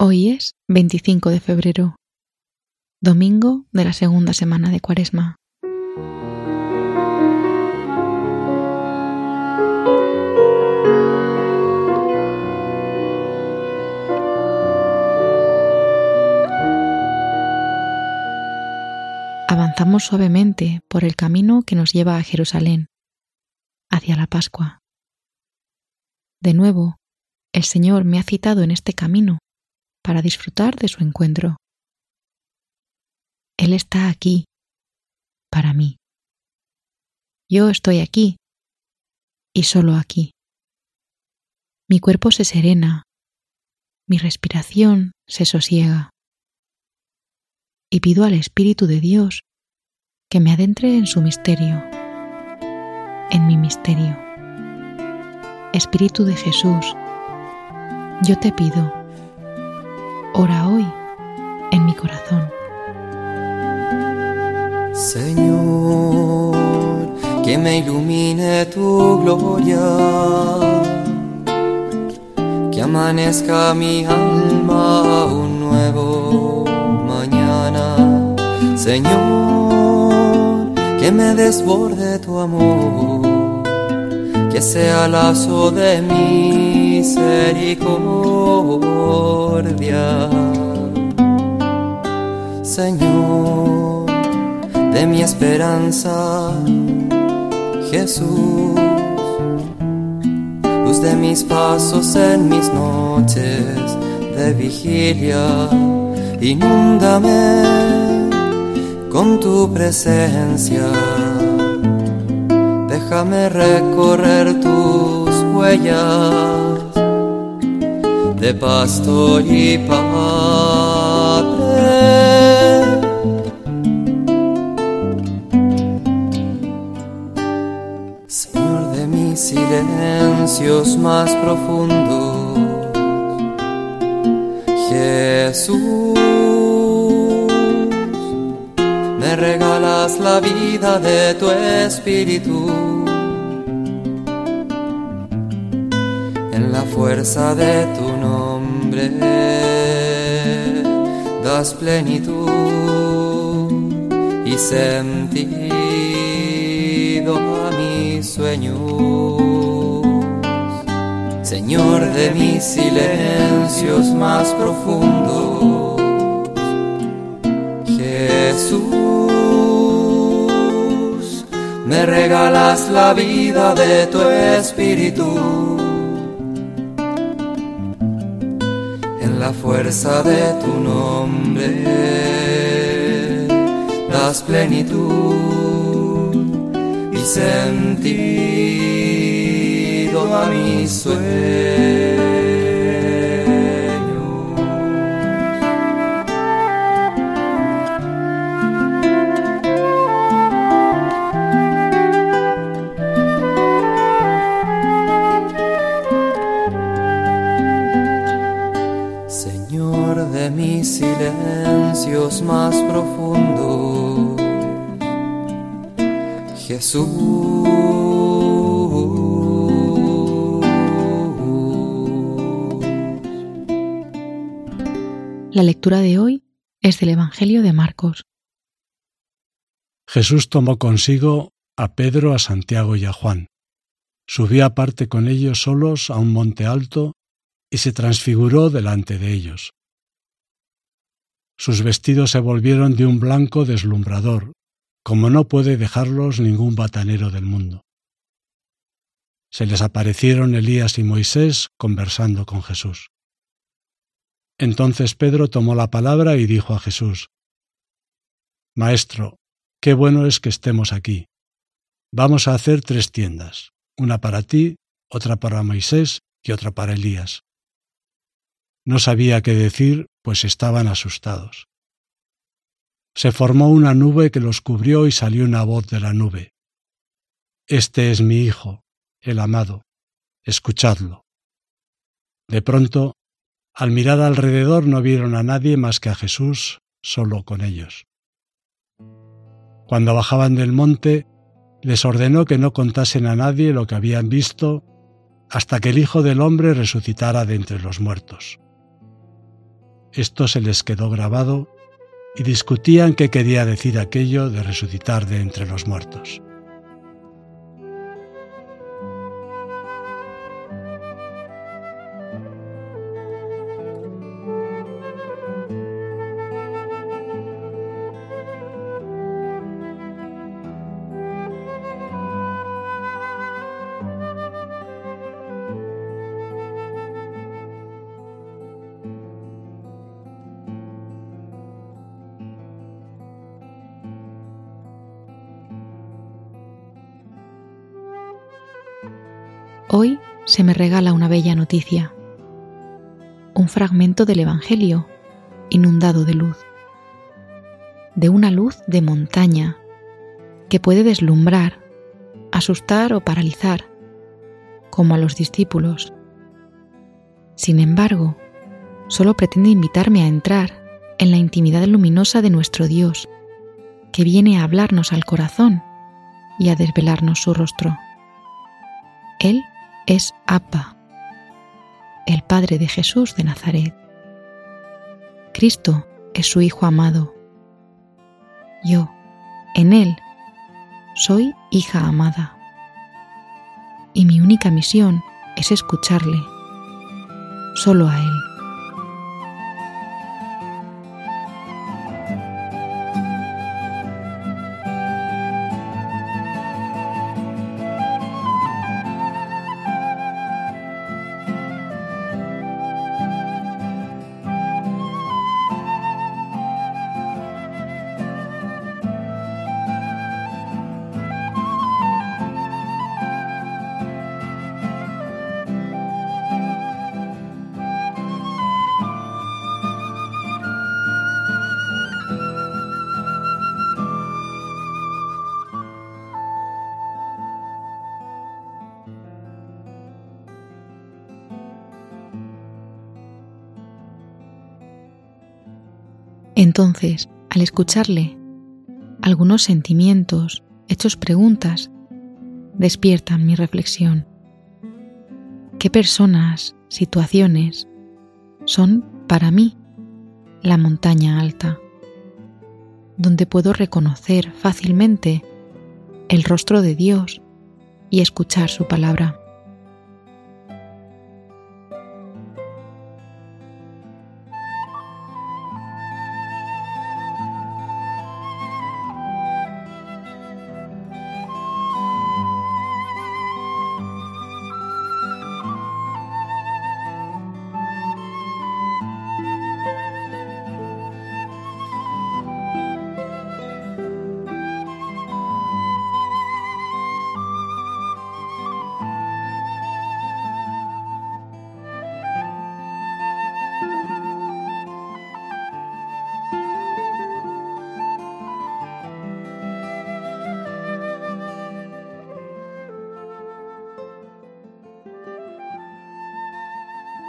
Hoy es 25 de febrero, domingo de la segunda semana de Cuaresma. Avanzamos suavemente por el camino que nos lleva a Jerusalén, hacia la Pascua. De nuevo, el Señor me ha citado en este camino para disfrutar de su encuentro. Él está aquí, para mí. Yo estoy aquí, y solo aquí. Mi cuerpo se serena, mi respiración se sosiega, y pido al Espíritu de Dios que me adentre en su misterio, en mi misterio. Espíritu de Jesús, yo te pido, ora hoy en mi corazón. Señor, que me ilumine tu gloria, que amanezca mi alma un nuevo mañana. Señor, que me desborde tu amor, que sea lazo de misericordia. Señor, de mi esperanza, Jesús, luz de mis pasos en mis noches de vigilia, inúndame con tu presencia, déjame recorrer tus huellas de pastor y padre. Señor de mis silencios más profundos, Jesús, me regalas la vida de tu espíritu. En la fuerza de tu das plenitud y sentido a mis sueños. Señor de mis silencios más profundos, Jesús, me regalas la vida de tu espíritu. La fuerza de tu nombre das plenitud y sentido a mis sueños. La lectura de hoy es del Evangelio de Marcos. Jesús tomó consigo a Pedro, a Santiago y a Juan. Subió aparte con ellos solos a un monte alto y se transfiguró delante de ellos. Sus vestidos se volvieron de un blanco deslumbrador, como no puede dejarlos ningún batanero del mundo. Se les aparecieron Elías y Moisés conversando con Jesús. Entonces Pedro tomó la palabra y dijo a Jesús, Maestro, qué bueno es que estemos aquí. Vamos a hacer tres tiendas, una para ti, otra para Moisés y otra para Elías. No sabía qué decir, pues estaban asustados. Se formó una nube que los cubrió y salió una voz de la nube. Este es mi Hijo, el amado, escuchadlo. De pronto, al mirar alrededor no vieron a nadie más que a Jesús solo con ellos. Cuando bajaban del monte, les ordenó que no contasen a nadie lo que habían visto hasta que el Hijo del Hombre resucitara de entre los muertos. esto se les quedó grabado y discutían qué quería decir aquello de resucitar de entre los muertos. Hoy se me regala una bella noticia, un fragmento del Evangelio inundado de luz, de una luz de montaña que puede deslumbrar, asustar o paralizar, como a los discípulos. Sin embargo, solo pretende invitarme a entrar en la intimidad luminosa de nuestro Dios, que viene a hablarnos al corazón y a desvelarnos su rostro. Él es Abba, el Padre de Jesús de Nazaret. Cristo es su Hijo amado. Yo, en Él, soy hija amada. Y mi única misión es escucharle, solo a Él. Entonces, al escucharle, algunos sentimientos, hechos preguntas, despiertan mi reflexión. ¿Qué personas, situaciones son para mí la montaña alta, donde puedo reconocer fácilmente el rostro de Dios y escuchar su palabra?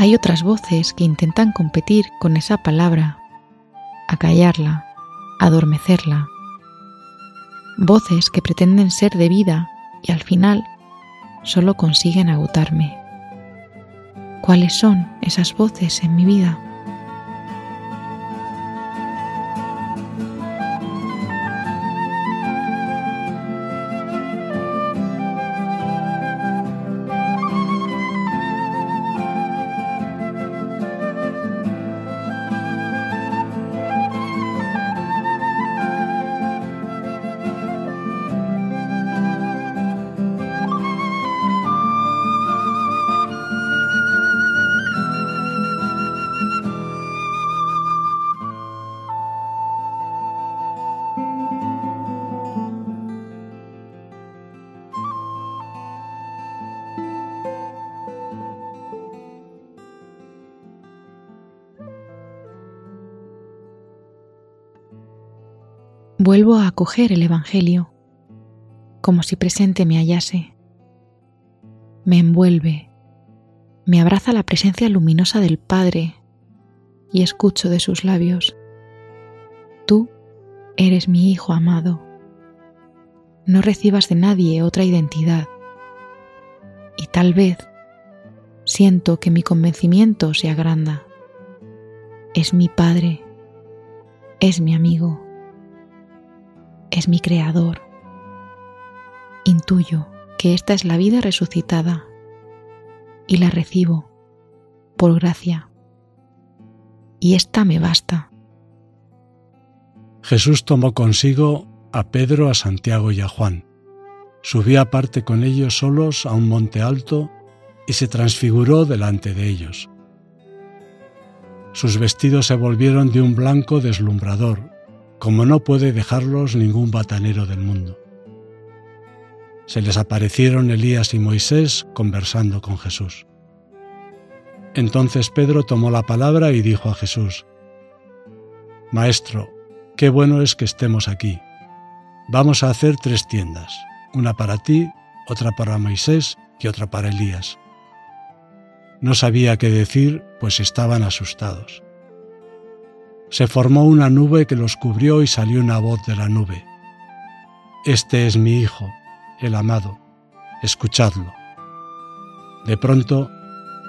Hay otras voces que intentan competir con esa palabra, acallarla, adormecerla. Voces que pretenden ser de vida y al final solo consiguen agotarme. ¿Cuáles son esas voces en mi vida? Vuelvo a acoger el Evangelio, como si presente me hallase. Me envuelve, me abraza la presencia luminosa del Padre y escucho de sus labios. Tú eres mi Hijo amado. No recibas de nadie otra identidad. Y tal vez siento que mi convencimiento se agranda. es mi Padre, es mi amigo, es mi Creador. Intuyo que esta es la vida resucitada y la recibo por gracia. Y esta me basta. Jesús tomó consigo a Pedro, a Santiago y a Juan. Subió aparte con ellos solos a un monte alto y se transfiguró delante de ellos. Sus vestidos se volvieron de un blanco deslumbrador, como no puede dejarlos ningún batanero del mundo. Se les aparecieron Elías y Moisés conversando con Jesús. Entonces Pedro tomó la palabra y dijo a Jesús, Maestro, qué bueno es que estemos aquí. Vamos a hacer tres tiendas, una para ti, otra para Moisés y otra para Elías. No sabía qué decir, pues estaban asustados. Se formó una nube que los cubrió y salió una voz de la nube. Este es mi Hijo, el amado, escuchadlo. De pronto,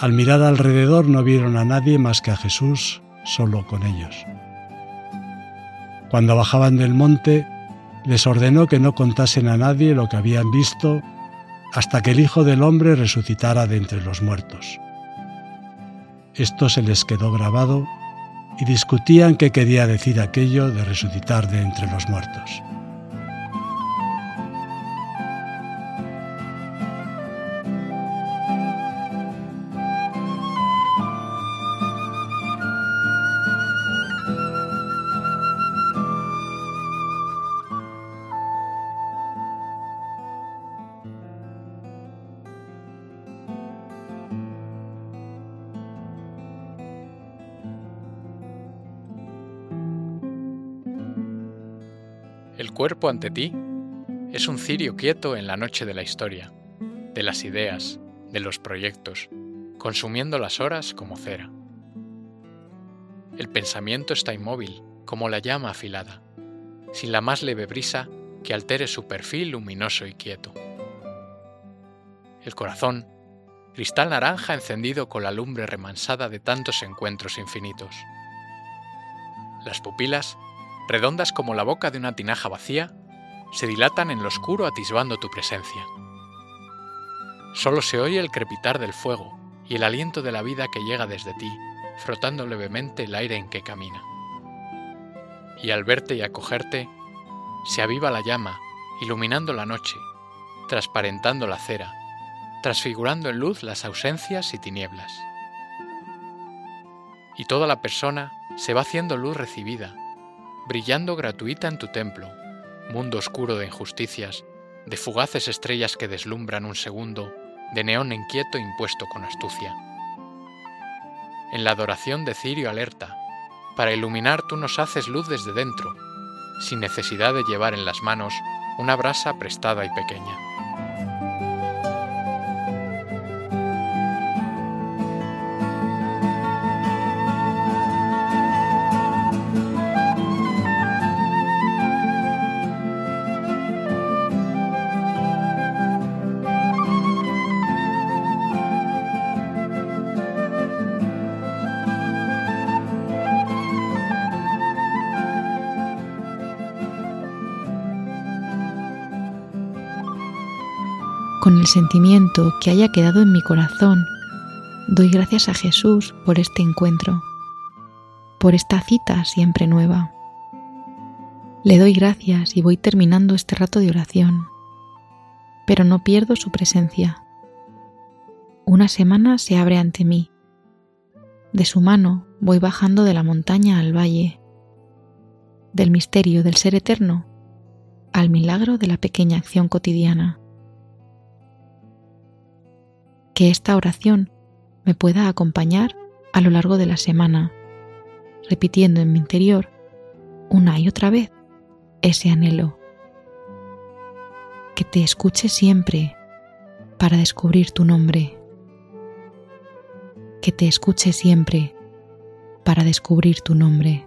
al mirar alrededor no vieron a nadie más que a Jesús solo con ellos. Cuando bajaban del monte, les ordenó que no contasen a nadie lo que habían visto hasta que el Hijo del Hombre resucitara de entre los muertos. Esto se les quedó grabado y discutían qué quería decir aquello de resucitar de entre los muertos. Cuerpo ante ti es un cirio quieto en la noche de la historia, de las ideas, de los proyectos, consumiendo las horas como cera. El pensamiento está inmóvil, como la llama afilada, sin la más leve brisa que altere su perfil luminoso y quieto. El corazón, cristal naranja encendido con la lumbre remansada de tantos encuentros infinitos. Las pupilas redondas como la boca de una tinaja vacía, se dilatan en lo oscuro atisbando tu presencia. Solo se oye el crepitar del fuego y el aliento de la vida que llega desde ti, frotando levemente el aire en que camina. Y al verte y acogerte, se aviva la llama, iluminando la noche, transparentando la cera, transfigurando en luz las ausencias y tinieblas. Y toda la persona se va haciendo luz recibida, brillando gratuita en tu templo, mundo oscuro de injusticias, de fugaces estrellas que deslumbran un segundo, de neón inquieto impuesto con astucia. En la adoración de Cirio alerta, para iluminar tú nos haces luz desde dentro, sin necesidad de llevar en las manos una brasa prestada y pequeña. Con el sentimiento que haya quedado en mi corazón, doy gracias a Jesús por este encuentro, por esta cita siempre nueva. Le doy gracias y voy terminando este rato de oración, pero no pierdo su presencia. Una semana se abre ante mí. De su mano voy bajando de la montaña al valle, del misterio del ser eterno al milagro de la pequeña acción cotidiana que esta oración me pueda acompañar a lo largo de la semana, repitiendo en mi interior una y otra vez ese anhelo. Que te escuche siempre para descubrir tu nombre. Que te escuche siempre para descubrir tu nombre.